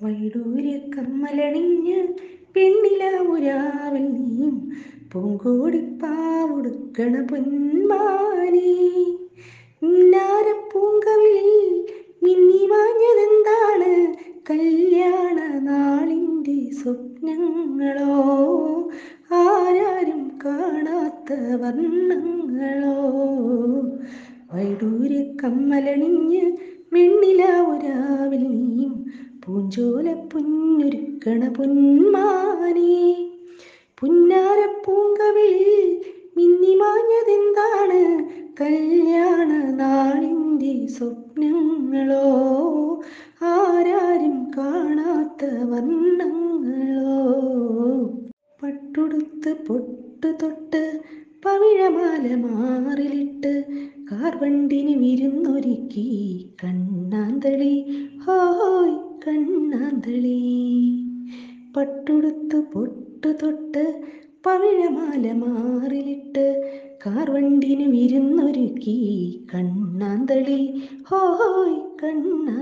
വൈഡൂര്യ കമ്മലണിഞ്ഞ് പെണ്ണില ഉരാവിൽ നീയും പൂങ്കോടിപ്പാവുടുക്കണ പൊന്മാനേ പൂങ്കവിളിൽ മിന്നി മാഞ്ഞതെന്താണ് കല്യാണ നാളിന്റെ സ്വപ്നങ്ങളോ? ആരാരും കാണാത്ത വർണങ്ങളോ? വൈഡൂര്യ കമ്മലണിഞ്ഞ് വെണ്ണില ഒരാവിൽ നീയും പൂഞ്ചോല പുന്നൊരുക്കണ പൊന്മാനെ. പുന്നാര പൂങ്കവിളിൽ മിന്നി മാഞ്ഞതെന്താണ്? കല്യാണ നാളിന്റെ സ്വപ്നങ്ങളോ? ആരാരും കാണാത്ത വർണങ്ങളോ പട്ടുടുത്ത് പൊട്ട് തൊട്ട് പവിഴമാല മാറിലിട്ട് കാർവണ്ടിന് വിരുന്നൊരുക്കി കണ്ണാന്തളി. ഹോയ് കണ്ണാന്തളി. പട്ടുടുത്ത് പൊട്ട് തൊട്ട് പവിഴമാല മാറിലിട്ട് കാർവണ്ടിന് വിരുന്നൊരുക്കി കണ്ണാന്തളി. ഹോയ് കണ്ണാന്തളി